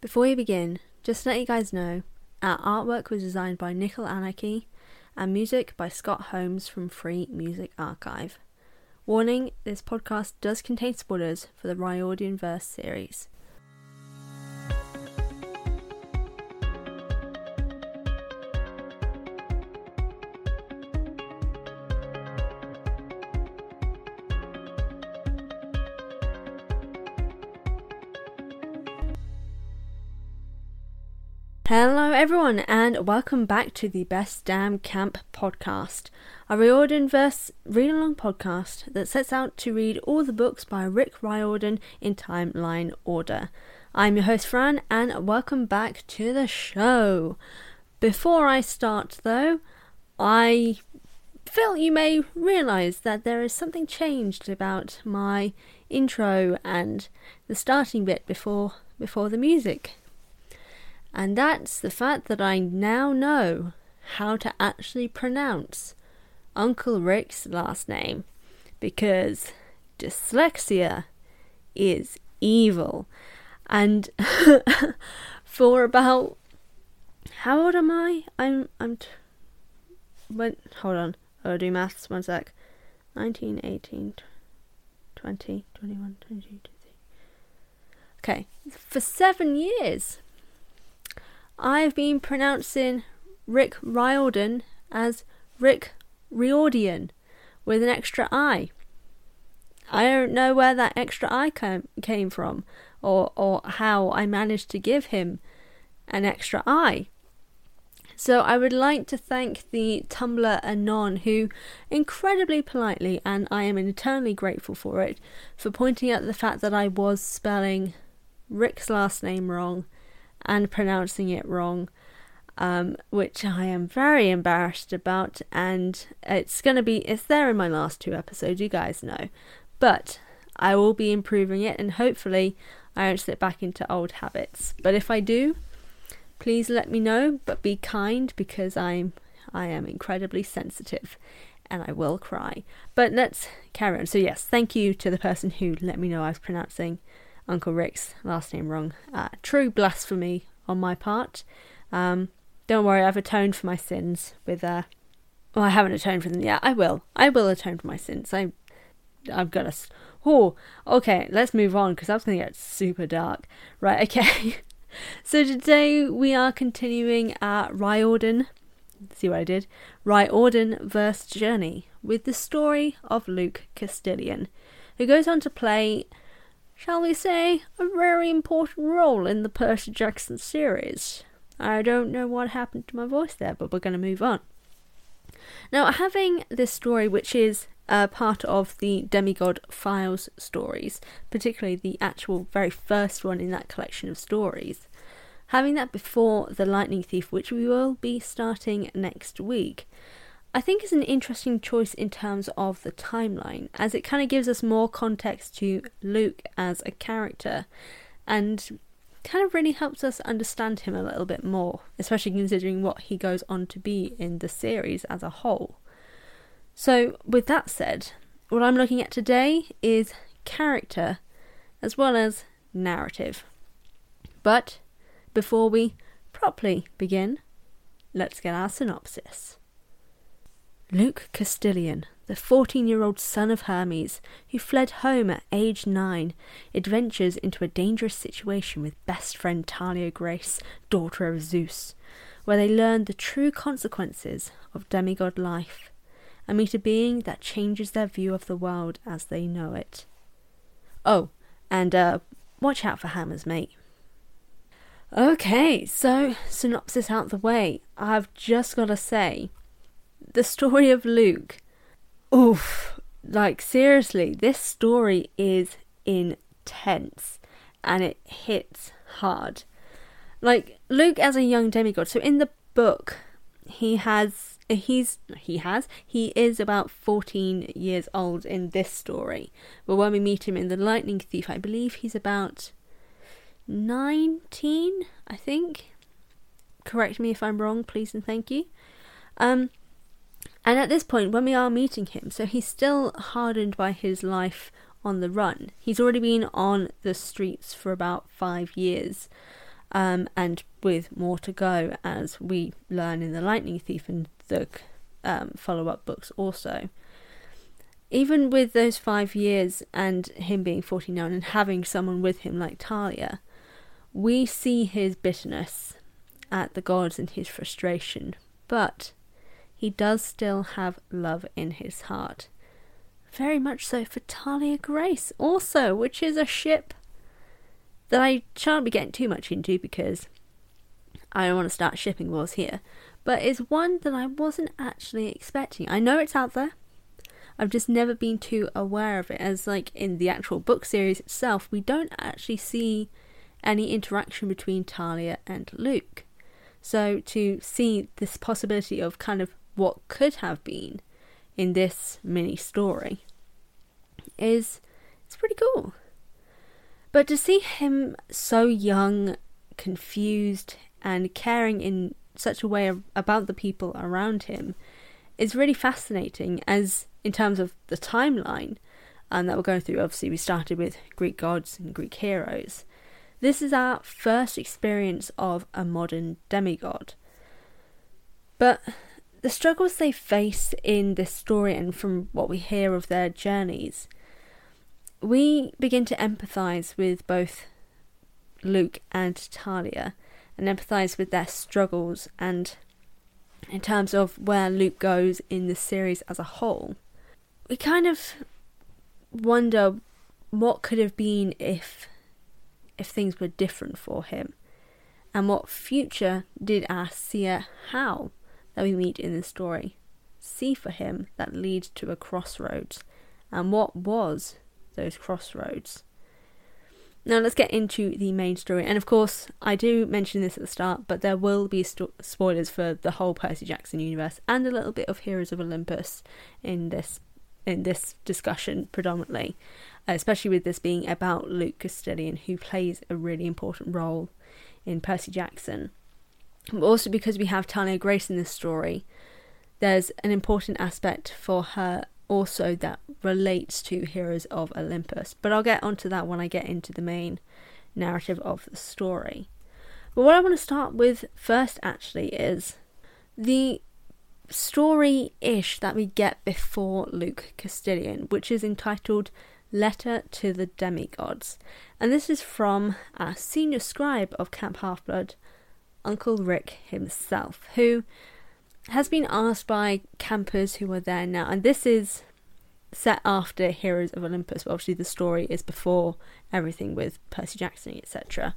Before we begin, just to let you guys know, our artwork was designed by Nickel Anarchy and music by Scott Holmes from Free Music Archive. Warning this podcast does contain spoilers for the Riordan Verse series. Everyone, and welcome back to the Best Damn Camp podcast, a Riordan verse read along podcast that sets out to read all the books by Rick Riordan in timeline order. I'm your host, Fran, and welcome back to the show. Before I start, though, I feel you may realise that there is something changed about my intro and the starting bit before before the music and that's the fact that I now know how to actually pronounce Uncle Rick's last name because dyslexia is evil. And for about how old am I? I'm I'm t- when hold on. I'll do maths one sec. 19, 18, 20, 21, 22, 23. Okay, for seven years I've been pronouncing Rick Riordan as Rick Riordan with an extra I. I don't know where that extra I came from or, or how I managed to give him an extra I. So I would like to thank the Tumblr Anon who incredibly politely, and I am eternally grateful for it, for pointing out the fact that I was spelling Rick's last name wrong and pronouncing it wrong, um, which I am very embarrassed about. And it's going to be, it's there in my last two episodes, you guys know. But I will be improving it, and hopefully, I won't slip back into old habits. But if I do, please let me know, but be kind because I'm I am incredibly sensitive and I will cry. But let's carry on. So yes, thank you to the person who let me know I was pronouncing Uncle Rick's last name wrong. Uh, true blasphemy on my part. Um, don't worry, I've atoned for my sins with. Uh, well, I haven't atoned for them yet. I will. I will atone for my sins. I, I've got a. Oh, okay. Let's move on because that's going to get super dark. Right. Okay. so today we are continuing our Riordan. See what I did? Riordan verse journey with the story of Luke Castellan, who goes on to play shall we say, a very important role in the Percy Jackson series. I don't know what happened to my voice there, but we're going to move on. Now, having this story, which is a part of the Demigod Files stories, particularly the actual very first one in that collection of stories, having that before The Lightning Thief, which we will be starting next week, I think is an interesting choice in terms of the timeline, as it kind of gives us more context to Luke as a character and kind of really helps us understand him a little bit more, especially considering what he goes on to be in the series as a whole. So, with that said, what I'm looking at today is character as well as narrative. But before we properly begin, let's get our synopsis. Luke Castellan, the 14 year old son of Hermes, who fled home at age 9, adventures into a dangerous situation with best friend Thalia Grace, daughter of Zeus, where they learn the true consequences of demigod life and meet a being that changes their view of the world as they know it. Oh, and uh, watch out for hammers, mate. Okay, so synopsis out the way. I've just got to say, the story of Luke. Oof. Like, seriously, this story is intense and it hits hard. Like, Luke as a young demigod. So, in the book, he has. He's he has he is about 14 years old in this story but when we meet him in the lightning thief i believe he's about 19 i think correct me if i'm wrong please and thank you um and at this point, when we are meeting him, so he's still hardened by his life on the run. He's already been on the streets for about five years. um, and with more to go, as we learn in The Lightning Thief and the um, follow up books also. Even with those five years and him being 49 and having someone with him like Thalia, we see his bitterness at the gods and his frustration, but he does still have love in his heart. Very much so for Thalia Grace, also, which is a ship that I shan't be getting too much into because I don't want to start shipping wars here, but it's one that I wasn't actually expecting. I know it's out there. I've just never been too aware of it, as like in the actual book series itself, we don't actually see any interaction between Thalia and Luke. So to see this possibility of kind of what could have been in this mini story is it's pretty cool. But to see him so young, confused, and caring in such a way about the people around him is really fascinating as in terms of the timeline um, that we're going through obviously we started with greek gods and greek heroes this is our first experience of a modern demigod but the struggles they face in this story and from what we hear of their journeys we begin to empathize with both luke and thalia and empathise with their struggles and in terms of where Luke goes in the series as a whole, we kind of wonder what could have been if if things were different for him and what future did our seer that we meet in the story see for him that leads to a crossroads and what was those crossroads now let's get into the main story. And of course, I do mention this at the start, but there will be sto- spoilers for the whole Percy Jackson universe and a little bit of Heroes of Olympus in this in this discussion predominantly, especially with this being about Luke Castellan, who plays a really important role in Percy Jackson. But also because we have Thalia Grace in this story, there's an important aspect for her also that relates to Heroes of Olympus. But I'll get onto that when I get into the main narrative of the story. But what I want to start with first actually is the story ish that we get before Luke Castellan, which is entitled Letter to the Demigods. And this is from our senior scribe of Camp Half Blood, Uncle Rick himself, who has been asked by campers who are there now, and this is set after Heroes of Olympus, but obviously the story is before everything with Percy Jackson, etc.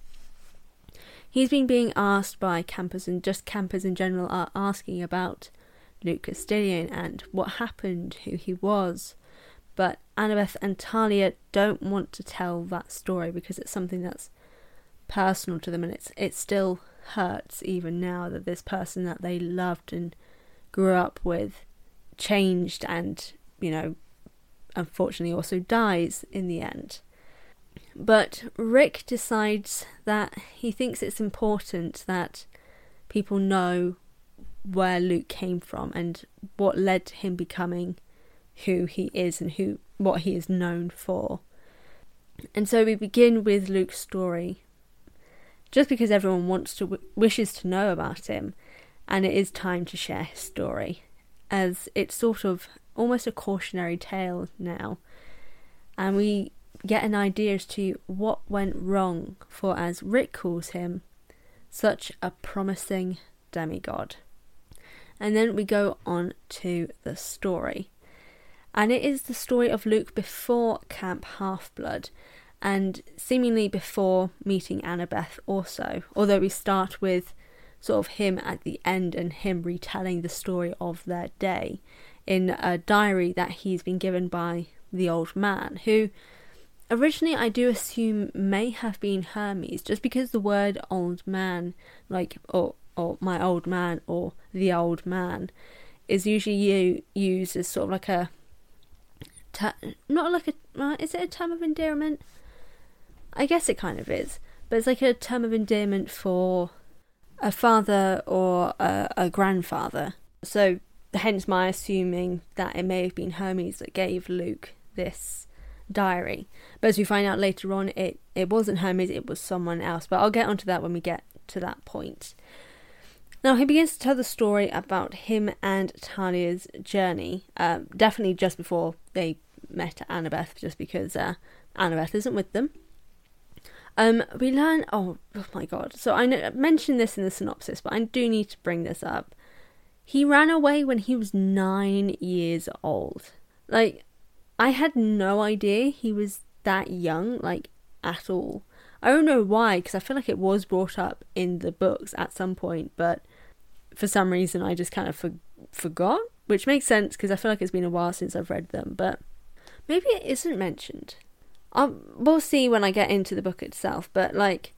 He's been being asked by campers and just campers in general are asking about Luke Castellan and what happened, who he was. But Annabeth and Thalia don't want to tell that story because it's something that's personal to them and it's it still hurts even now that this person that they loved and grew up with changed and you know unfortunately also dies in the end. But Rick decides that he thinks it's important that people know where Luke came from and what led to him becoming who he is and who what he is known for. And so we begin with Luke's story just because everyone wants to wishes to know about him, and it is time to share his story, as it's sort of almost a cautionary tale now, and we get an idea as to what went wrong for, as Rick calls him, such a promising demigod. And then we go on to the story. And it is the story of Luke before Camp Half Blood and seemingly before meeting Annabeth also, although we start with sort of him at the end and him retelling the story of their day in a diary that he's been given by the old man, who originally I do assume may have been Hermes, just because the word old man, like, or, or my old man, or the old man, is usually you used as sort of like a, not like a, uh, is it a term of endearment? I guess it kind of is, but it's like a term of endearment for a father or a, a grandfather. So, hence my assuming that it may have been Hermes that gave Luke this diary. But as we find out later on, it, it wasn't Hermes, it was someone else. But I'll get onto that when we get to that point. Now, he begins to tell the story about him and Thalia's journey, um, definitely just before they met Annabeth, just because uh, Annabeth isn't with them. Um, we learn. Oh, oh my god! So I know, mentioned this in the synopsis, but I do need to bring this up. He ran away when he was nine years old. Like, I had no idea he was that young, like at all. I don't know why, because I feel like it was brought up in the books at some point, but for some reason I just kind of for- forgot, which makes sense because I feel like it's been a while since I've read them, but maybe it isn't mentioned. I'll, we'll see when I get into the book itself, but like,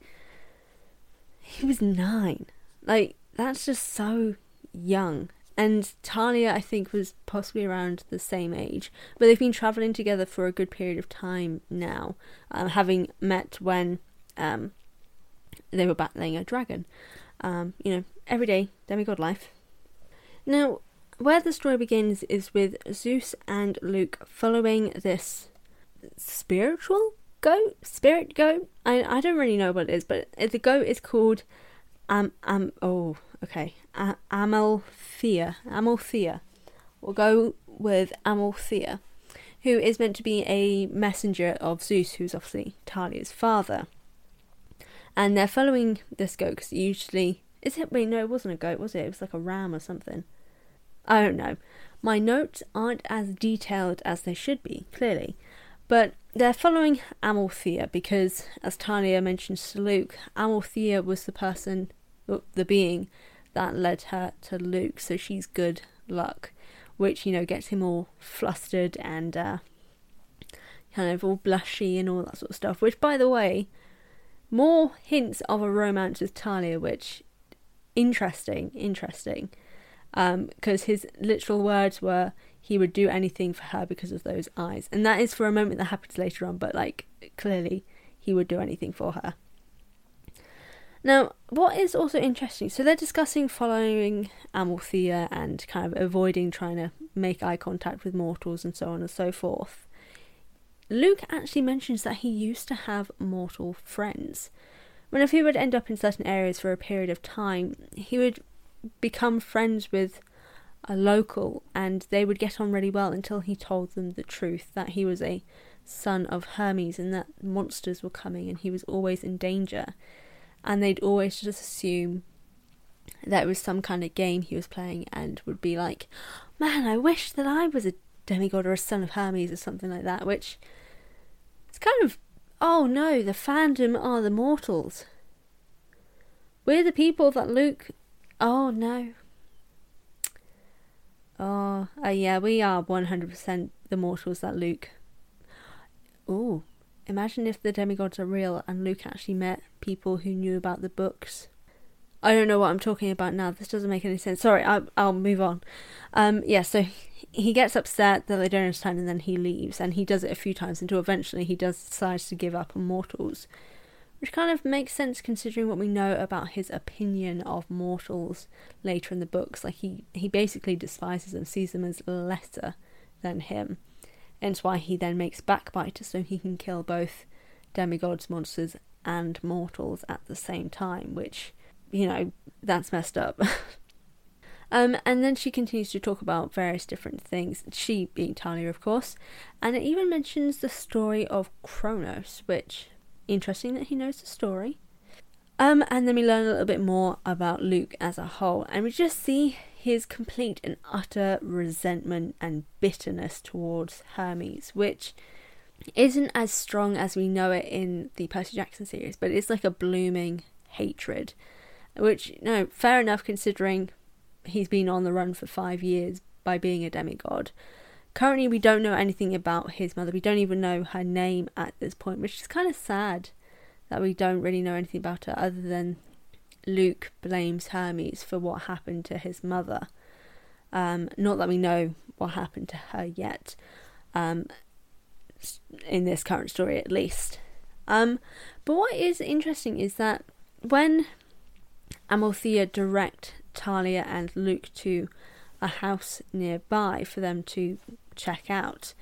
he was nine. Like, that's just so young. And Thalia, I think, was possibly around the same age, but they've been traveling together for a good period of time now, um, having met when um, they were battling a dragon. Um, you know, everyday demigod life. Now, where the story begins is with Zeus and Luke following this spiritual goat, spirit goat. I I don't really know what it is, but the goat is called um um oh okay uh, Amalthea Amalthea. We'll go with Amalthea, who is meant to be a messenger of Zeus, who's obviously Thalia's father. And they're following this goat because usually is it? Wait, no, it wasn't a goat, was it? It was like a ram or something. I don't know. My notes aren't as detailed as they should be, clearly. But they're following Amalthea because, as Thalia mentions to Luke, Amalthea was the person, the being, that led her to Luke, so she's good luck, which, you know, gets him all flustered and uh, kind of all blushy and all that sort of stuff. Which, by the way, more hints of a romance with Thalia, which interesting, interesting. Because um, his literal words were, he would do anything for her because of those eyes. And that is for a moment that happens later on, but like clearly he would do anything for her. Now, what is also interesting, so they're discussing following Amalthea and kind of avoiding trying to make eye contact with mortals and so on and so forth. Luke actually mentions that he used to have mortal friends. Whenever he would end up in certain areas for a period of time, he would become friends with a local and they would get on really well until he told them the truth that he was a son of Hermes and that monsters were coming and he was always in danger. And they'd always just assume that it was some kind of game he was playing and would be like, Man, I wish that I was a demigod or a son of Hermes or something like that, which it's kind of oh no, the fandom are the mortals. We're the people that Luke oh no, Oh, uh, yeah, we are 100% the mortals that Luke. Oh, imagine if the demigods are real and Luke actually met people who knew about the books. I don't know what I'm talking about now. This doesn't make any sense. Sorry, I'll, I'll move on. Um, yeah, so he gets upset that they don't understand and then he leaves. And he does it a few times until eventually he does decide to give up on mortals which kind of makes sense considering what we know about his opinion of mortals later in the books. Like he, he basically despises them, sees them as lesser than him. Hence why he then makes backbiters so he can kill both demigods, monsters, and mortals at the same time, which, you know, that's messed up. um, and then she continues to talk about various different things, she being Thalia, of course, and it even mentions the story of Kronos, which interesting that he knows the story. Um, and then we learn a little bit more about Luke as a whole, and we just see his complete and utter resentment and bitterness towards Hermes, which isn't as strong as we know it in the Percy Jackson series, but it's like a blooming hatred. Which, you know, fair enough considering he's been on the run for five years by being a demigod. Currently, we don't know anything about his mother. We don't even know her name at this point, which is kind of sad that we don't really know anything about her other than Luke blames Hermes for what happened to his mother. Um, not that we know what happened to her yet, um, in this current story at least. Um, but what is interesting is that when Amalthea direct Thalia and Luke to a house nearby for them to check out.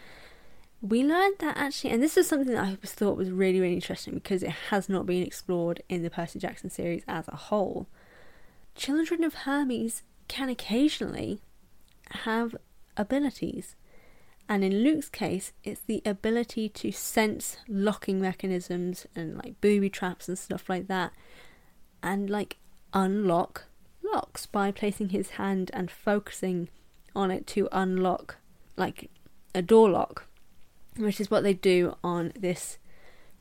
we learned that actually, and this is something that I thought was really, really interesting because it has not been explored in the Percy Jackson series as a whole. Children of Hermes can occasionally have abilities. And in Luke's case, it's the ability to sense locking mechanisms and like booby traps and stuff like that, and like unlock locks by placing his hand and focusing on it to unlock like a door lock, which is what they do on this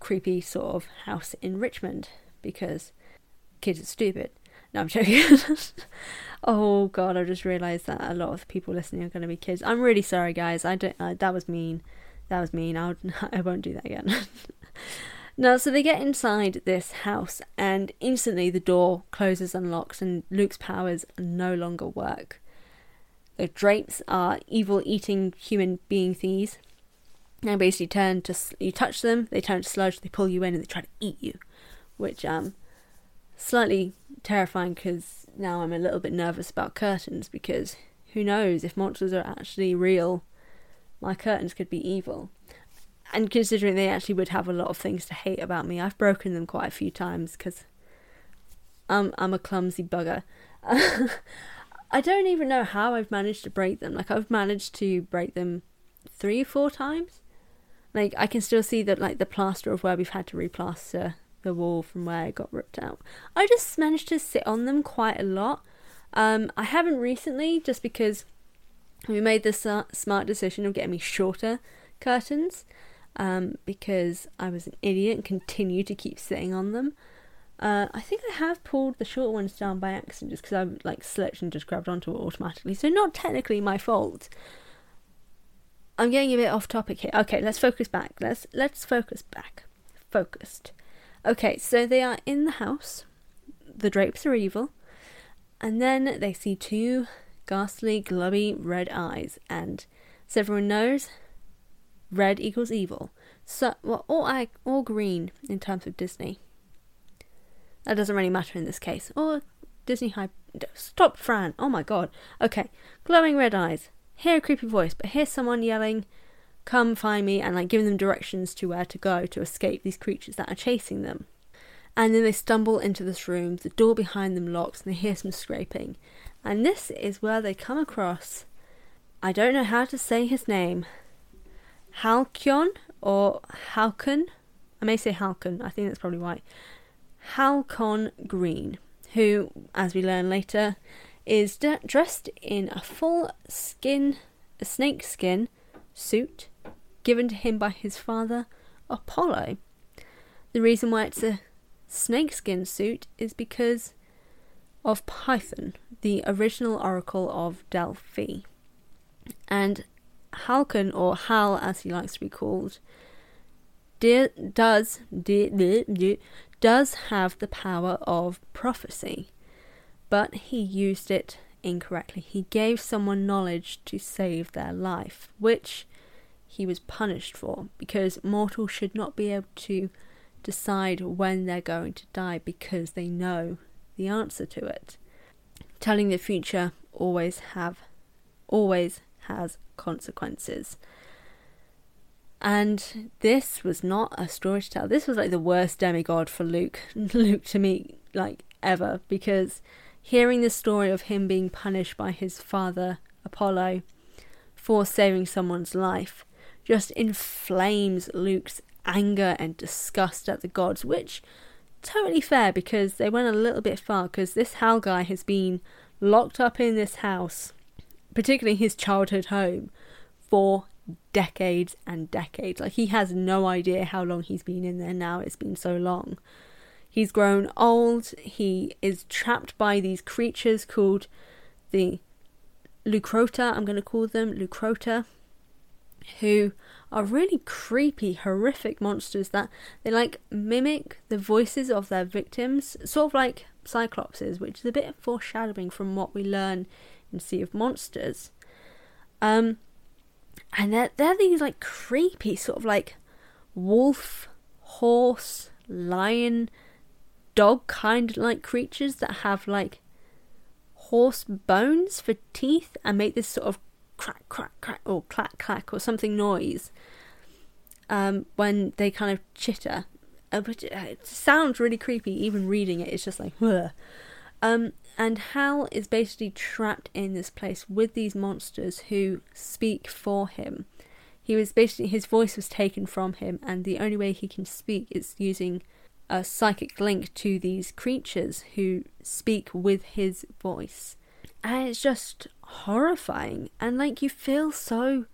creepy sort of house in Richmond because kids are stupid. No, I'm joking. oh god, I just realised that a lot of people listening are going to be kids. I'm really sorry, guys. I don't. That was mean. That was mean. I'll, I won't do that again. Now, so they get inside this house, and instantly the door closes and locks, and Luke's powers no longer work. The drapes are evil-eating human being thieves. They basically turn to you touch them, they turn to sludge, they pull you in, and they try to eat you, which um slightly terrifying because now I'm a little bit nervous about curtains because who knows if monsters are actually real, my curtains could be evil. And considering they actually would have a lot of things to hate about me, I've broken them quite a few times because I'm I'm a clumsy bugger. I don't even know how I've managed to break them. Like I've managed to break them three or four times. Like I can still see that like the plaster of where we've had to replaster the wall from where it got ripped out. I just managed to sit on them quite a lot. Um, I haven't recently, just because we made the smart decision of getting me shorter curtains, um, because I was an idiot and continued to keep sitting on them. Uh, I think I have pulled the short ones down by accident just because I like and just grabbed onto it automatically. So not technically my fault. I'm getting a bit off topic here. Okay, let's focus back. Let's let's focus back. Focused. Okay, so they are in the house. The drapes are evil. And then they see two ghastly, glubby red eyes. And as everyone knows, red equals evil. So, well, or, or green in terms of Disney. That doesn't really matter in this case. Or Disney High. Stop, Fran. Oh my god. Okay. Glowing red eyes. Hear a creepy voice, but hear someone yelling, come find me and like giving them directions to where to go to escape these creatures that are chasing them. And then they stumble into this room, the door behind them locks, and they hear some scraping. And this is where they come across I don't know how to say his name. Halcyon or Halcon? I may say Halcon, I think that's probably right. Halcon Green, who, as we learn later, is d- dressed in a full skin, a snake skin suit given to him by his father, Apollo. The reason why it's a snakeskin suit is because of Python, the original oracle of Delphi. And Halcon, or Hal as he likes to be called, does does have the power of prophecy, but he used it incorrectly. He gave someone knowledge to save their life, which he was punished for because mortals should not be able to decide when they're going to die because they know the answer to it. Telling the future always have always has consequences. And this was not a story to tell. This was like the worst demigod for Luke, Luke to me, like ever, because hearing the story of him being punished by his father, Apollo, for saving someone's life just inflames Luke's anger and disgust at the gods, which totally fair because they went a little bit far because this Hal guy has been locked up in this house, particularly his childhood home, for decades and decades. Like he has no idea how long he's been in there now. It's been so long. He's grown old. He is trapped by these creatures called the Leucrota. I'm going to call them Leucrota who are really creepy, horrific monsters that they like mimic the voices of their victims, sort of like Cyclopses, which is a bit of foreshadowing from what we learn in Sea of Monsters. Um, and they're, they're these like creepy, sort of like wolf, horse, lion, dog kind of like creatures that have like horse bones for teeth and make this sort of crack, crack, crack, or clack, clack, or something noise. um, when they kind of chitter. Uh, but it sounds really creepy, even reading it. It's just like, um, and Hal is basically trapped in this place with these monsters who speak for him. He was basically his voice was taken from him, and the only way he can speak is using a psychic link to these creatures who speak with his voice. And it's just horrifying, and like you feel so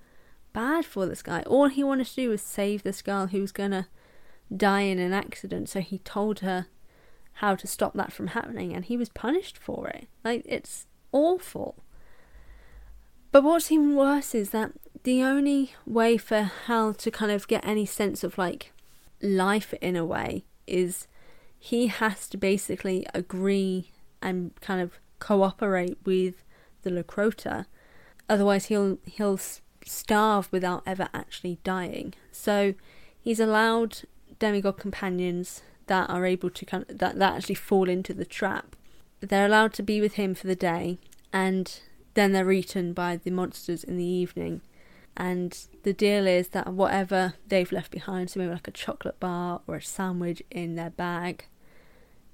bad for this guy. All he wanted to do was save this girl who was gonna die in an accident, so he told her how to stop that from happening, and he was punished for it. Like, it's awful. But what's even worse is that the only way for Hal to kind of get any sense of like life in a way is he has to basically agree and kind of cooperate with the Leucrota. Otherwise, he'll he'll starve without ever actually dying. So he's allowed demigod companions that are able to kind of, that, that actually fall into the trap. They're allowed to be with him for the day, and then they're eaten by the monsters in the evening. And the deal is that whatever they've left behind, so maybe like a chocolate bar or a sandwich in their bag,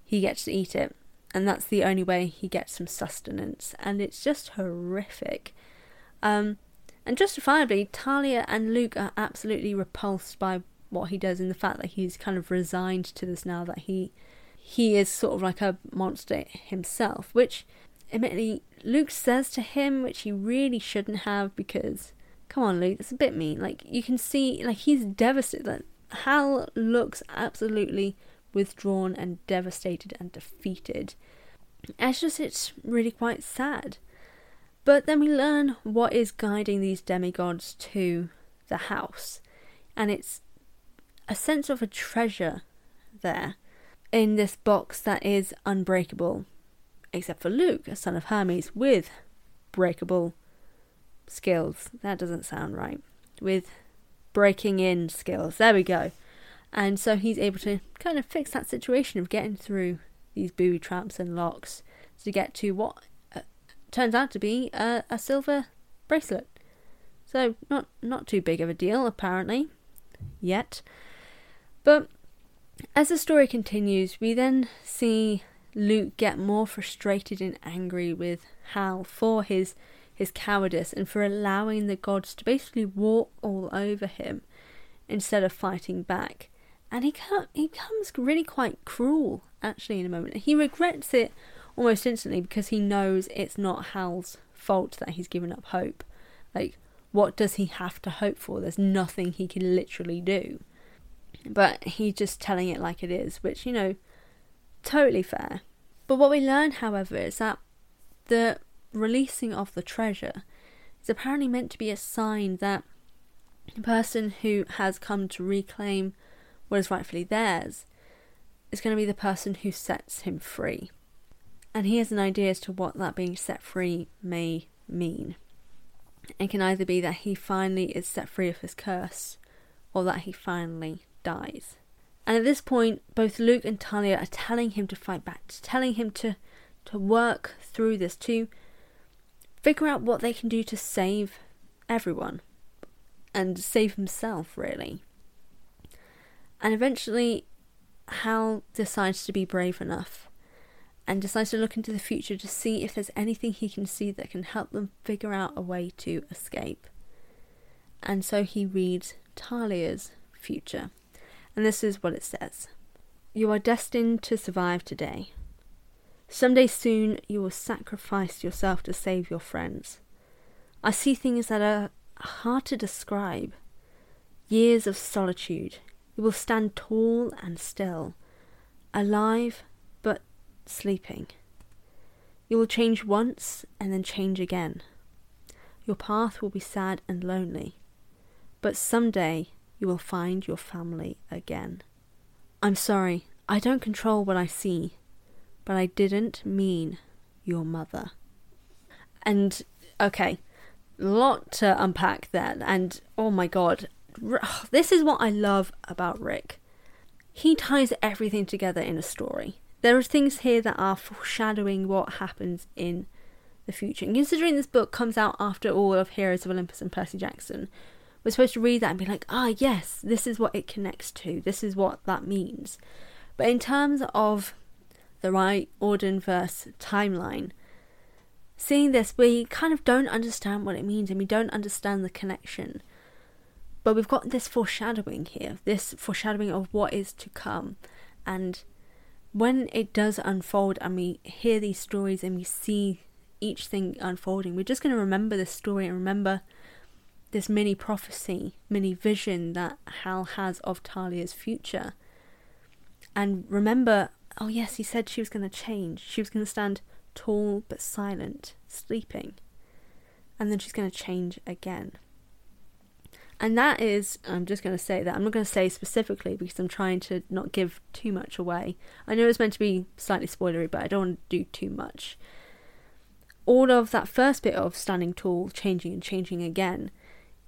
he gets to eat it. And that's the only way he gets some sustenance. And it's just horrific. Um, and justifiably, Thalia and Luke are absolutely repulsed by what he does and the fact that he's kind of resigned to this now that he he is sort of like a monster himself, which admittedly Luke says to him, which he really shouldn't have because come on Luke, it's a bit mean. Like you can see like he's devastated that Hal looks absolutely withdrawn and devastated and defeated. It's just it's really quite sad. But then we learn what is guiding these demigods to the house. And it's a sense of a treasure there in this box that is unbreakable, except for Luke, a son of Hermes, with breakable skills. That doesn't sound right. With breaking in skills. There we go. And so he's able to kind of fix that situation of getting through these booby traps and locks to get to what uh, turns out to be a, a silver bracelet. So not not too big of a deal apparently yet. But as the story continues, we then see Luke get more frustrated and angry with Hal for his his cowardice and for allowing the gods to basically walk all over him instead of fighting back. And he he becomes really quite cruel actually in a moment. He regrets it almost instantly because he knows it's not Hal's fault that he's given up hope. Like, what does he have to hope for? There's nothing he can literally do. But he's just telling it like it is, which, you know, totally fair. But what we learn, however, is that the releasing of the treasure is apparently meant to be a sign that the person who has come to reclaim what is rightfully theirs is going to be the person who sets him free. And he has an idea as to what that being set free may mean. It can either be that he finally is set free of his curse, or that he finally dies. And at this point, both Luke and Thalia are telling him to fight back, telling him to, to work through this, to figure out what they can do to save everyone and save himself, really. And eventually, Hal decides to be brave enough and decides to look into the future to see if there's anything he can see that can help them figure out a way to escape. And so he reads Thalia's future and this is what it says You are destined to survive today. Someday soon you will sacrifice yourself to save your friends. I see things that are hard to describe. Years of solitude. You will stand tall and still, alive but sleeping. You will change once and then change again. Your path will be sad and lonely, but someday you will find your family again. I'm sorry, I don't control what I see, but I didn't mean your mother. And, okay, lot to unpack there, and oh my god, this is what I love about Rick. He ties everything together in a story. There are things here that are foreshadowing what happens in the future. And considering this book comes out after all of Heroes of Olympus and Percy Jackson, we're supposed to read that and be like, ah, yes, this is what it connects to. This is what that means. But in terms of the right Auden verse timeline, seeing this, we kind of don't understand what it means and we don't understand the connection. But we've got this foreshadowing here, this foreshadowing of what is to come. And when it does unfold and we hear these stories and we see each thing unfolding, we're just going to remember this story and remember this mini prophecy, mini vision that Hal has of Thalia's future. And remember, oh yes, he said she was going to change. She was going to stand tall but silent, sleeping. And then she's going to change again. And that is, I'm just going to say that. I'm not going to say specifically because I'm trying to not give too much away. I know it's meant to be slightly spoilery, but I don't want to do too much. All of that first bit of standing tall, changing and changing again,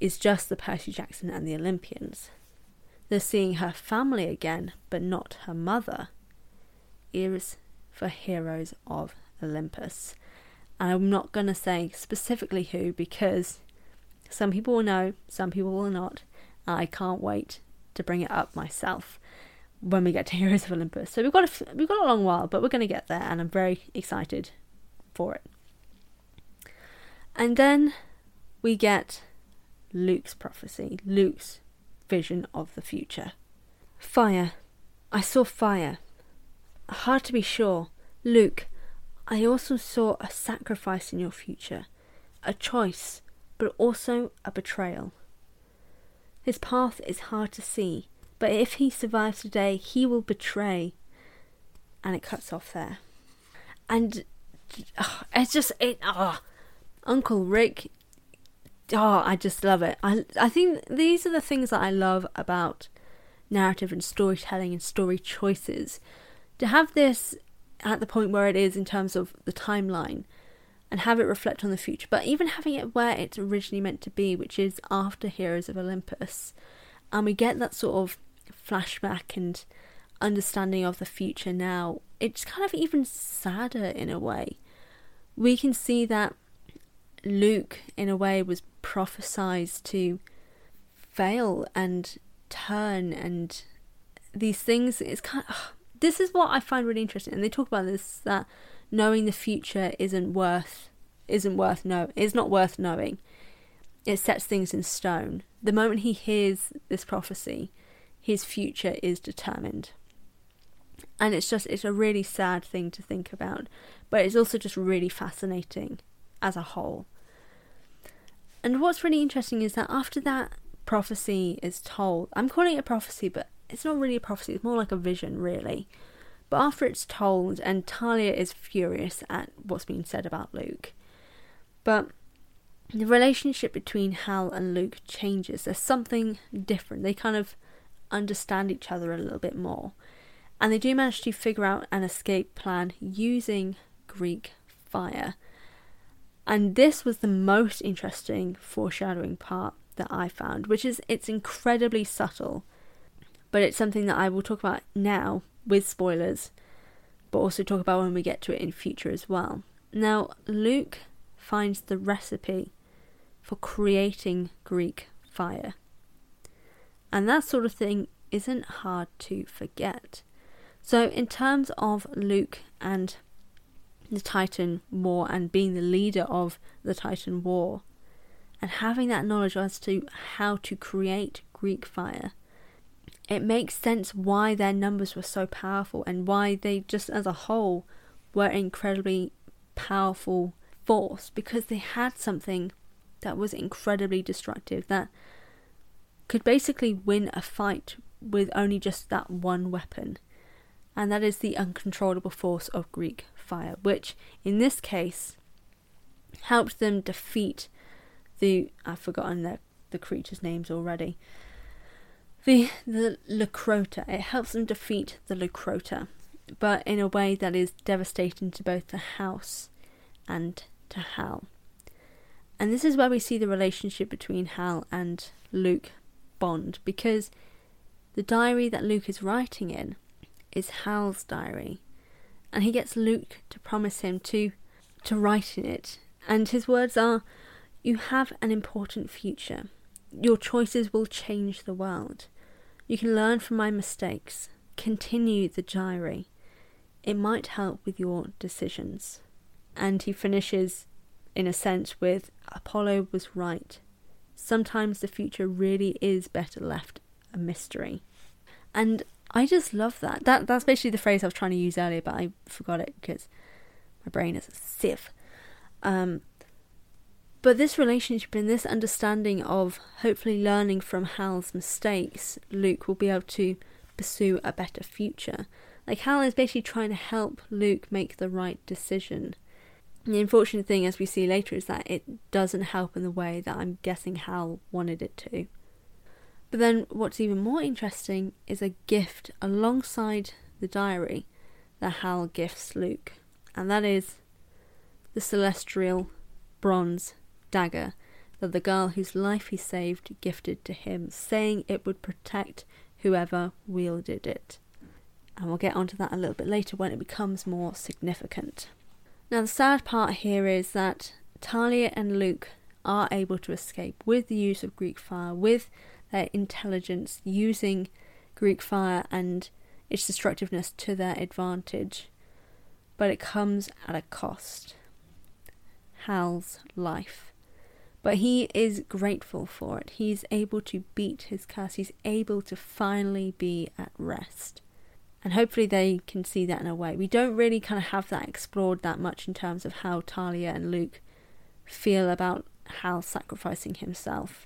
is just the Percy Jackson and the Olympians. They're seeing her family again, but not her mother. Ears for Heroes of Olympus. And I'm not going to say specifically who because some people will know, some people will not. I can't wait to bring it up myself when we get to Heroes of Olympus. So we've got a, we've got a long while, but we're going to get there, and I'm very excited for it. And then we get Luke's prophecy, Luke's vision of the future. Fire. I saw fire. Hard to be sure. Luke, I also saw a sacrifice in your future, a choice but also a betrayal. His path is hard to see, but if he survives today, he will betray. And it cuts off there. And oh, it's just it. Oh, Uncle Rick. Oh, I just love it. I I think these are the things that I love about narrative and storytelling and story choices. To have this at the point where it is in terms of the timeline and have it reflect on the future, but even having it where it's originally meant to be, which is after Heroes of Olympus, and we get that sort of flashback and understanding of the future now, it's kind of even sadder in a way. We can see that Luke, in a way, was prophesized to fail and turn, and these things. It's kind of. This is what I find really interesting, and they talk about this that knowing the future isn't worth isn't worth know is not worth knowing. It sets things in stone. The moment he hears this prophecy, his future is determined. And it's just it's a really sad thing to think about, but it's also just really fascinating as a whole. And what's really interesting is that after that prophecy is told, I'm calling it a prophecy, but it's not really a prophecy, it's more like a vision, really. But after it's told, and Thalia is furious at what's being said about Luke, but the relationship between Hal and Luke changes. There's something different. They kind of understand each other a little bit more. And they do manage to figure out an escape plan using Greek fire. And this was the most interesting foreshadowing part that I found, which is it's incredibly subtle, but it's something that I will talk about now with spoilers, but also talk about when we get to it in future as well. Now, Luke finds the recipe for creating Greek fire. And that sort of thing isn't hard to forget. So, in terms of Luke and the Titan War and being the leader of the Titan War, and having that knowledge as to how to create Greek fire, it makes sense why their numbers were so powerful and why they just as a whole were incredibly powerful force because they had something that was incredibly destructive that could basically win a fight with only just that one weapon. And that is the uncontrollable force of Greek fire which in this case helped them defeat the I've forgotten the the creatures names already the the Leucrota. It helps them defeat the Leucrota, but in a way that is devastating to both the house and to Hal. And this is where we see the relationship between Hal and Luke bond because the diary that Luke is writing in is Hal's diary, and he gets Luke to promise him to to write in it. And his words are, "You have an important future. your choices will change the world. You can learn from my mistakes, continue the diary. It might help with your decisions. And he finishes, in a sense, with Apollo was right. Sometimes the future really is better left a mystery. And I just love that. That that's basically the phrase I was trying to use earlier, but I forgot it because my brain is a sieve. Um, but this relationship and this understanding of hopefully learning from Hal's mistakes, Luke will be able to pursue a better future. Like Hal is basically trying to help Luke make the right decision. And the unfortunate thing, as we see later, is that it doesn't help in the way that I'm guessing Hal wanted it to. But then, what's even more interesting is a gift alongside the diary that Hal gifts Luke, and that is the celestial bronze dagger that the girl whose life he saved gifted to him, saying it would protect whoever wielded it. And we'll get onto that a little bit later when it becomes more significant. Now, the sad part here is that Thalia and Luke are able to escape with the use of Greek fire, with their intelligence, using Greek fire and its destructiveness to their advantage. But it comes at a cost Hal's life. But he is grateful for it. He's able to beat his curse. He's able to finally be at rest. And hopefully they can see that in a way. We don't really kind of have that explored that much in terms of how Thalia and Luke feel about Hal sacrificing himself.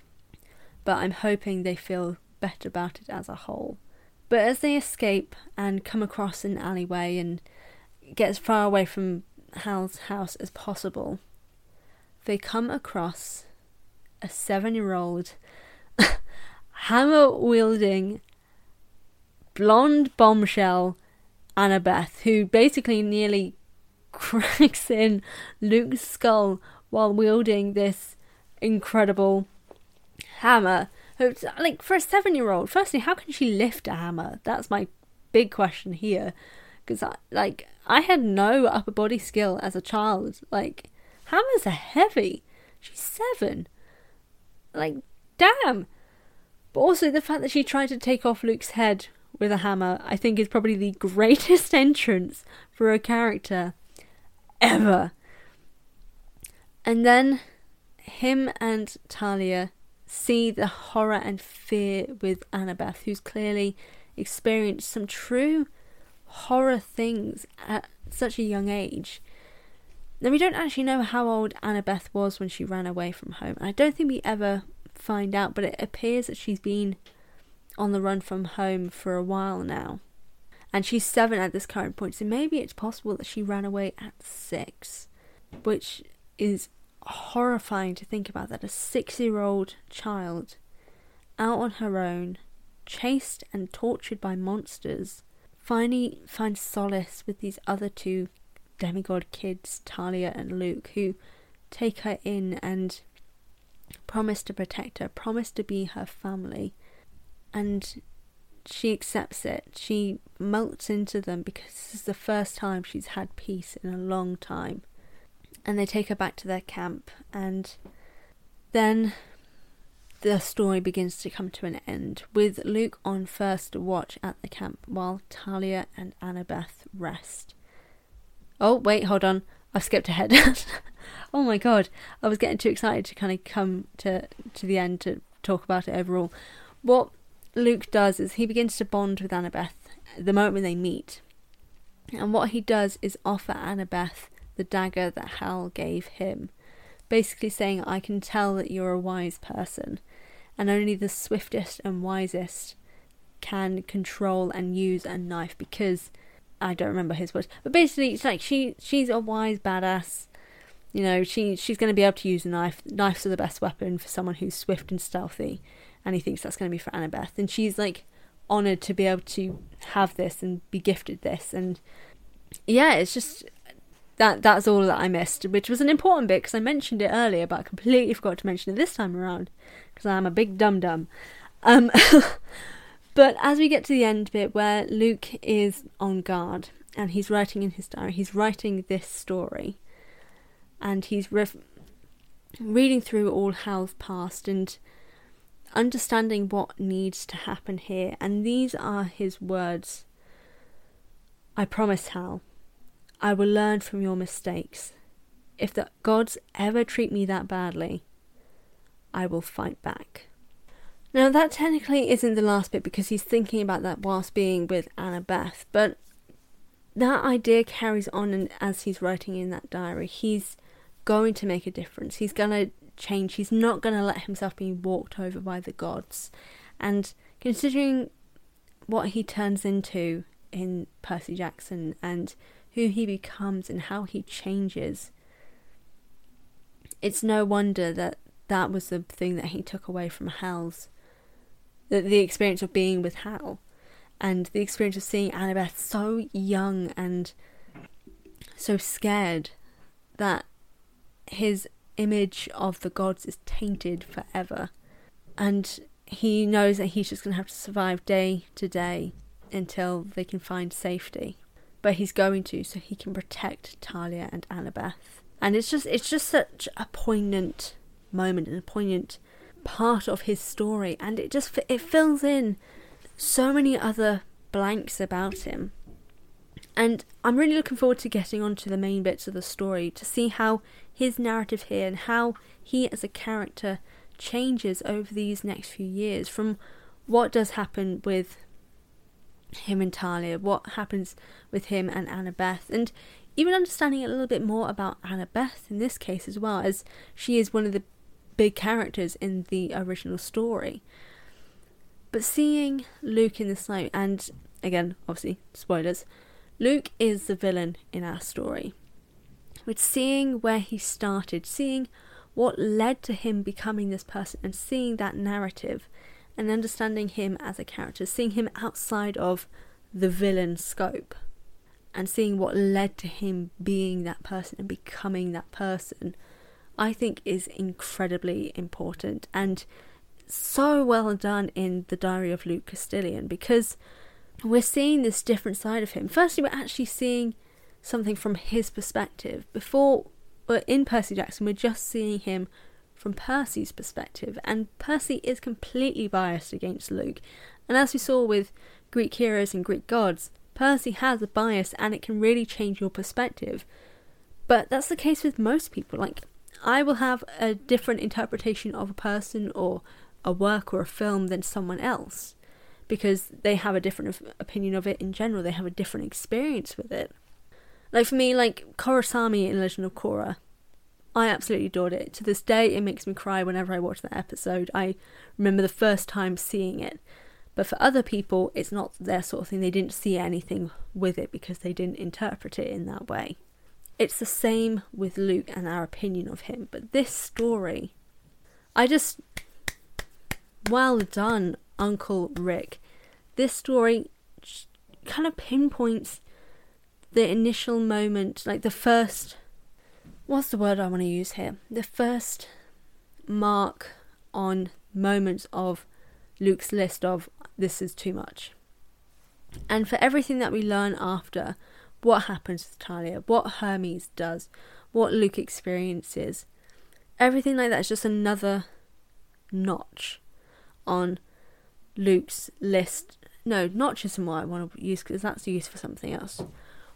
But I'm hoping they feel better about it as a whole. But as they escape and come across an alleyway and get as far away from Hal's house as possible, they come across a seven year old hammer wielding blonde bombshell Annabeth, who basically nearly cracks in Luke's skull while wielding this incredible hammer. Uh, like for a seven-year-old, firstly, how can she lift a hammer? That's my big question here, because like I had no upper body skill as a child. Like hammers are heavy. She's seven. Like, damn. But also the fact that she tried to take off Luke's head with a hammer, I think is probably the greatest entrance for a character ever. And then him and Thalia see the horror and fear with Annabeth, who's clearly experienced some true horror things at such a young age. Now, we don't actually know how old Annabeth was when she ran away from home. I don't think we ever find out, but it appears that she's been on the run from home for a while now. And she's seven at this current point, so maybe it's possible that she ran away at six, which is horrifying to think about that a six year old child out on her own, chased and tortured by monsters, finally finds solace with these other two demigod kids, Thalia and Luke, who take her in and promise to protect her, promise to be her family. And she accepts it. She melts into them because this is the first time she's had peace in a long time. And they take her back to their camp, and then the story begins to come to an end, with Luke on first watch at the camp while Thalia and Annabeth rest. Oh, wait, hold on. I've skipped ahead. oh my god. I was getting too excited to kind of come to, to the end to talk about it overall. What Luke does is he begins to bond with Annabeth the moment they meet. And what he does is offer Annabeth the dagger that Hal gave him, basically saying, I can tell that you're a wise person, and only the swiftest and wisest can control and use a knife because I don't remember his words, but basically it's like she she's a wise badass. You know, she she's going to be able to use a knife. Knives are the best weapon for someone who's swift and stealthy, and he thinks that's going to be for Annabeth. And she's like honored to be able to have this and be gifted this. And yeah, it's just that that's all that I missed, which was an important bit because I mentioned it earlier, but I completely forgot to mention it this time around because I'm a big dum dum. Um, But as we get to the end bit where Luke is on guard and he's writing in his diary, he's writing this story and he's reading through all Hal's past. And understanding what needs to happen here. And these are his words I promise, Hal, I will learn from your mistakes. If the gods ever treat me that badly, I will fight back. Now, that technically isn't the last bit because he's thinking about that whilst being with Annabeth, but that idea carries on and as he's writing in that diary. He's going to make a difference. He's going to change. He's not going to let himself be walked over by the gods. And considering what he turns into in Percy Jackson and who he becomes and how he changes, it's no wonder that that was the thing that he took away from Hal's the, the experience of being with Hal and the experience of seeing Annabeth so young and so scared that his image of the gods is tainted forever. And he knows that he's just going to have to survive day to day until they can find safety. But he's going to so he can protect Thalia and Annabeth. And it's just it's just such a poignant moment and a poignant part of his story and it just it fills in so many other blanks about him. And I'm really looking forward to getting onto the main bits of the story to see how his narrative here and how he as a character changes over these next few years from what does happen with him and Thalia, what happens with him and Annabeth, and even understanding a little bit more about Annabeth in this case as well, as she is one of the big characters in the original story. But seeing Luke in this light, and again, obviously, spoilers, Luke is the villain in our story. But seeing where he started, seeing what led to him becoming this person, and seeing that narrative, and understanding him as a character, seeing him outside of the villain scope, and seeing what led to him being that person and becoming that person, I think is incredibly important. And so well done in the Diary of Luke Castellan because we're seeing this different side of him. Firstly, we're actually seeing something from his perspective. Before, in Percy Jackson, we're just seeing him from Percy's perspective, and Percy is completely biased against Luke. And as we saw with Greek heroes and Greek gods, Percy has a bias and it can really change your perspective. But that's the case with most people. Like, I will have a different interpretation of a person or a work or a film than someone else because they have a different opinion of it in general. They have a different experience with it. Like for me, like Korrasami in Legend of Korra, I absolutely adored it. To this day, it makes me cry whenever I watch that episode. I remember the first time seeing it. But for other people, it's not their sort of thing. They didn't see anything with it because they didn't interpret it in that way. It's the same with Luke and our opinion of him. But this story, I just well done, Uncle Rick. This story kind of pinpoints the initial moment, like the first. What's the word I want to use here? The first mark on moments of Luke's list of this is too much. And for everything that we learn after, what happens with Thalia, what Hermes does, what Luke experiences, everything like that is just another notch on Luke's list. No, not just what I want to use because that's used for something else.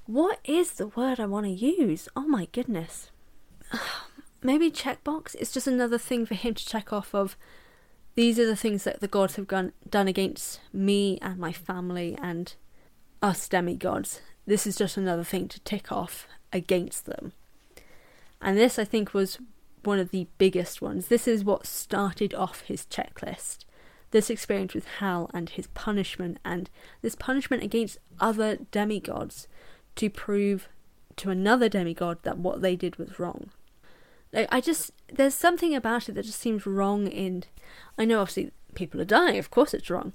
What is the word I want to use? Oh my goodness. Maybe checkbox? is just another thing for him to check off of these are the things that the gods have gone, done against me and my family and us demigods. This is just another thing to tick off against them. And this, I think, was one of the biggest ones. This is what started off his checklist this experience with Hal and his punishment, and this punishment against other demigods to prove to another demigod that what they did was wrong. Like, I just, there's something about it that just seems wrong in. I know obviously people are dying, of course it's wrong.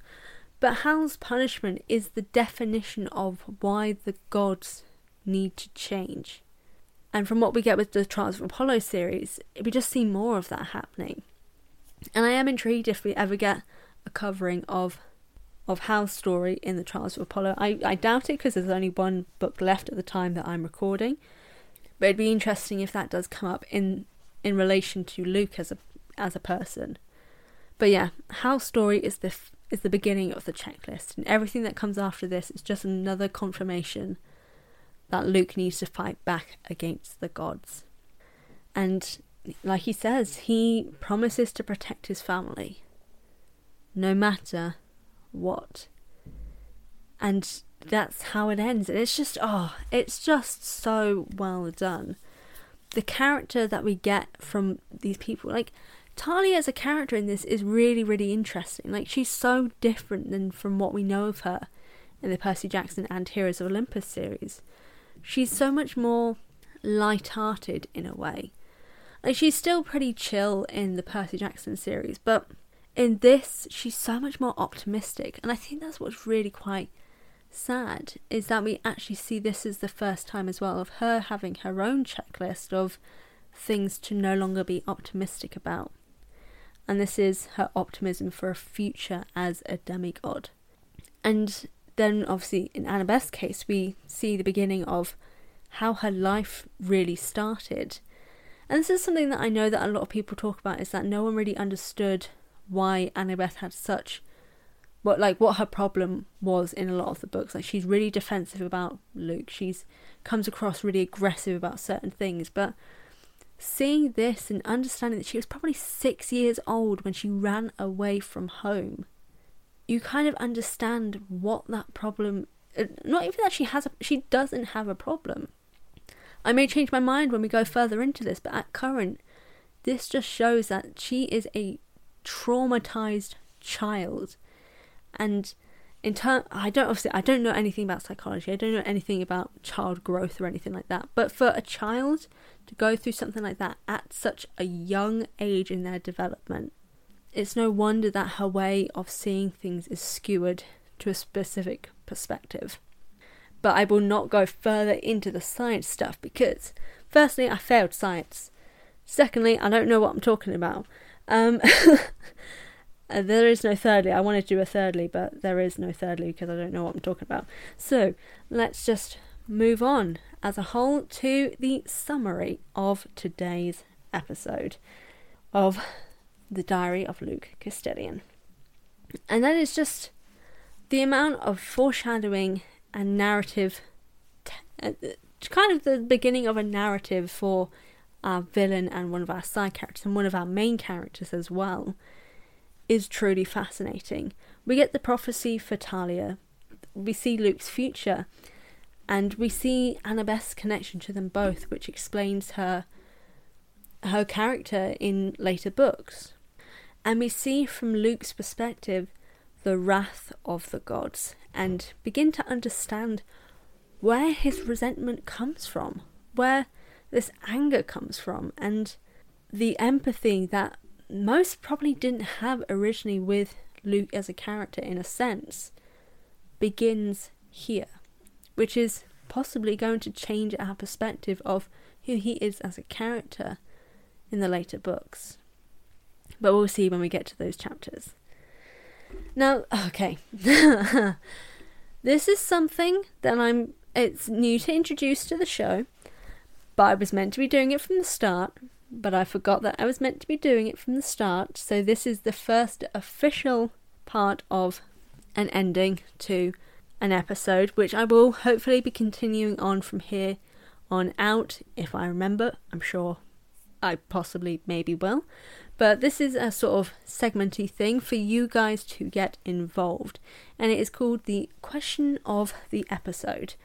But Hal's punishment is the definition of why the gods need to change. And from what we get with the Trials of Apollo series, we just see more of that happening. And I am intrigued if we ever get a covering of of Hal's story in the Trials of Apollo. I, I doubt it because there's only one book left at the time that I'm recording. But it'd be interesting if that does come up in in relation to Luke as a as a person. But yeah, Hal's story is the f- is the beginning of the checklist, and everything that comes after this is just another confirmation that Luke needs to fight back against the gods. And like he says, he promises to protect his family no matter what. And that's how it ends. And it's just, oh, it's just so well done. The character that we get from these people, like, Thalia as a character in this is really, really interesting. Like, she's so different than from what we know of her in the Percy Jackson and Heroes of Olympus series. She's so much more light-hearted in a way. Like, she's still pretty chill in the Percy Jackson series, but in this, she's so much more optimistic. And I think that's what's really quite sad is that we actually see this as the first time as well of her having her own checklist of things to no longer be optimistic about. And this is her optimism for a future as a demigod. And then, obviously, in Annabeth's case, we see the beginning of how her life really started. And this is something that I know that a lot of people talk about is that no one really understood why Annabeth had such what like what her problem was in a lot of the books. Like she's really defensive about Luke. She's comes across really aggressive about certain things, but seeing this and understanding that she was probably six years old when she ran away from home, you kind of understand what that problem. Uh, not even that she has a, she doesn't have a problem. I may change my mind when we go further into this, but at current, this just shows that she is a traumatized child. And in turn i don't obviously i don't know anything about psychology. I don't know anything about child growth or anything like that. But for a child to go through something like that at such a young age in their development it's no wonder that her way of seeing things is skewered to a specific perspective. But i will not go further into the science stuff because firstly i failed science. Secondly i don't know what i'm talking about um, Uh, there is no thirdly. I wanted to do a thirdly, but there is no thirdly because I don't know what I'm talking about. So let's just move on as a whole to the summary of today's episode of The Diary of Luke Castellan. And that is just the amount of foreshadowing and narrative, t- uh, kind of the beginning of a narrative for our villain and one of our side characters and one of our main characters as well is truly fascinating. We get the prophecy for Thalia, we see Luke's future, and we see Annabeth's connection to them both, which explains her her character in later books. And we see from Luke's perspective the wrath of the gods and begin to understand where his resentment comes from, where this anger comes from, and the empathy that most probably didn't have originally with Luke as a character in a sense begins here, which is possibly going to change our perspective of who he is as a character in the later books. But we'll see when we get to those chapters. Now, okay. this is something that I'm it's new to introduce to the show, but I was meant to be doing it from the start but I forgot that I was meant to be doing it from the start. So this is the first official part of an ending to an episode, which I will hopefully be continuing on from here on out if I remember. I'm sure I possibly maybe will. But this is a sort of segmenty thing for you guys to get involved, and it is called the question of the episode.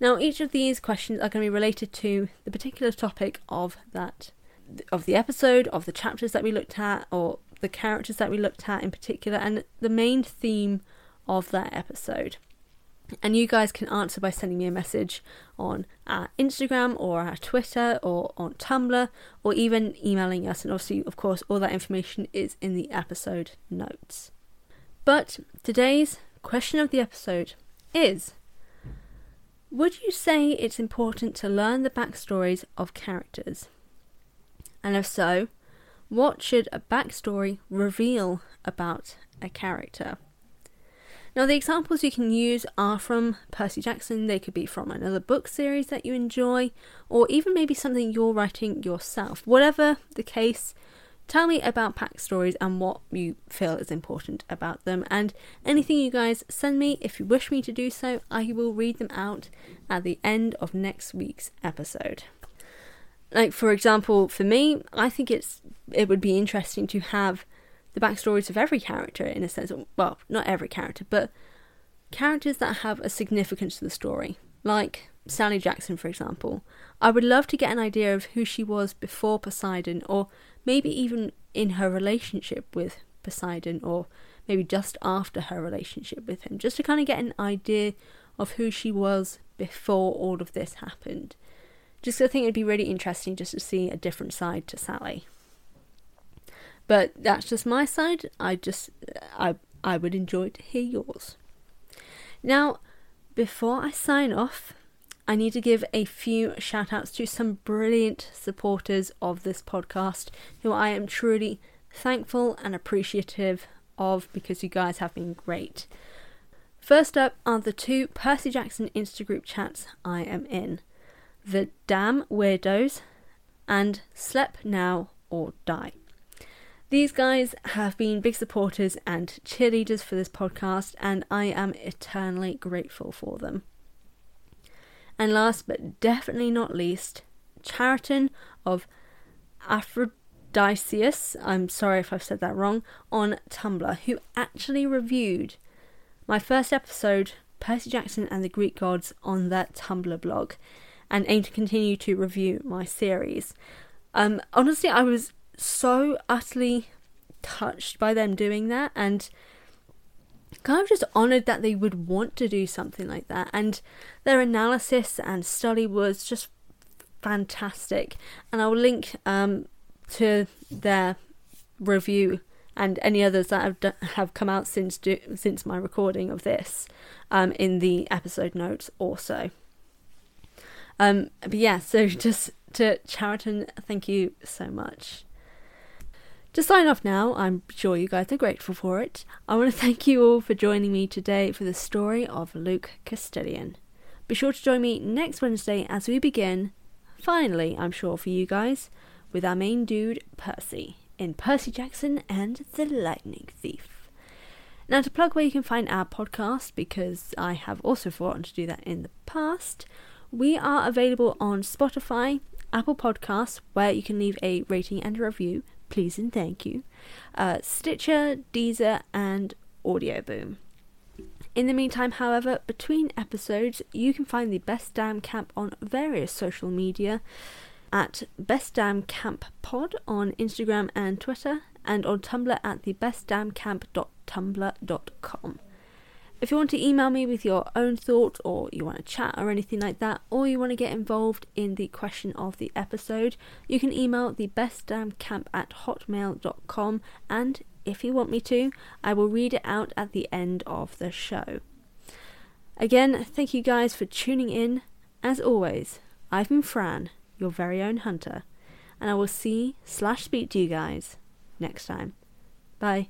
Now, each of these questions are going to be related to the particular topic of that of the episode, of the chapters that we looked at, or the characters that we looked at in particular, and the main theme of that episode. And you guys can answer by sending me a message on our Instagram or our Twitter or on Tumblr or even emailing us. And obviously, of course, all that information is in the episode notes. But today's question of the episode is Would you say it's important to learn the backstories of characters? And if so, what should a backstory reveal about a character? Now, the examples you can use are from Percy Jackson, they could be from another book series that you enjoy, or even maybe something you're writing yourself. Whatever the case, Tell me about pack stories and what you feel is important about them, and anything you guys send me if you wish me to do so, I will read them out at the end of next week's episode. Like for example, for me, I think it's it would be interesting to have the backstories of every character in a sense. Well, not every character, but characters that have a significance to the story, like Sally Jackson, for example. I would love to get an idea of who she was before Poseidon, or maybe even in her relationship with Poseidon, or maybe just after her relationship with him, just to kind of get an idea of who she was before all of this happened. Just I think it'd be really interesting just to see a different side to Sally. But that's just my side. I just I I would enjoy to hear yours. Now, before I sign off, I need to give a few shout outs to some brilliant supporters of this podcast who I am truly thankful and appreciative of because you guys have been great. First up are the two Percy Jackson Instagroup chats I am in The Damn Weirdos and Slep Now or Die. These guys have been big supporters and cheerleaders for this podcast, and I am eternally grateful for them. And last but definitely not least, Chariton of Aphrodisias, I'm sorry if I've said that wrong, on Tumblr, who actually reviewed my first episode, Percy Jackson and the Greek Gods, on that Tumblr blog, and aim to continue to review my series. Um, honestly, I was so utterly touched by them doing that, and kind of just honored that they would want to do something like that. And their analysis and study was just fantastic. And I'll link um, to their review and any others that have, have come out since do- since my recording of this um, in the episode notes also. Um, but yeah, so just to Chariton, thank you so much. To sign off now, I'm sure you guys are grateful for it. I want to thank you all for joining me today for the story of Luke Castellan. Be sure to join me next Wednesday as we begin, finally, I'm sure for you guys, with our main dude, Percy, in Percy Jackson and the Lightning Thief. Now, to plug where you can find our podcast, because I have also forgotten to do that in the past, we are available on Spotify, Apple Podcasts, where you can leave a rating and a review please and thank you, uh, Stitcher, Deezer, and Audio Boom. In the meantime, however, between episodes, you can find the Best Damn Camp on various social media at Best Damn Camp Pod on Instagram and Twitter, and on Tumblr at the bestdamncamp.tumblr.com. If you want to email me with your own thoughts, or you want to chat or anything like that, or you want to get involved in the question of the episode, you can email the at hotmail.com and if you want me to, I will read it out at the end of the show. Again, thank you guys for tuning in. As always, I've been Fran, your very own hunter, and I will see slash speak to you guys next time. Bye.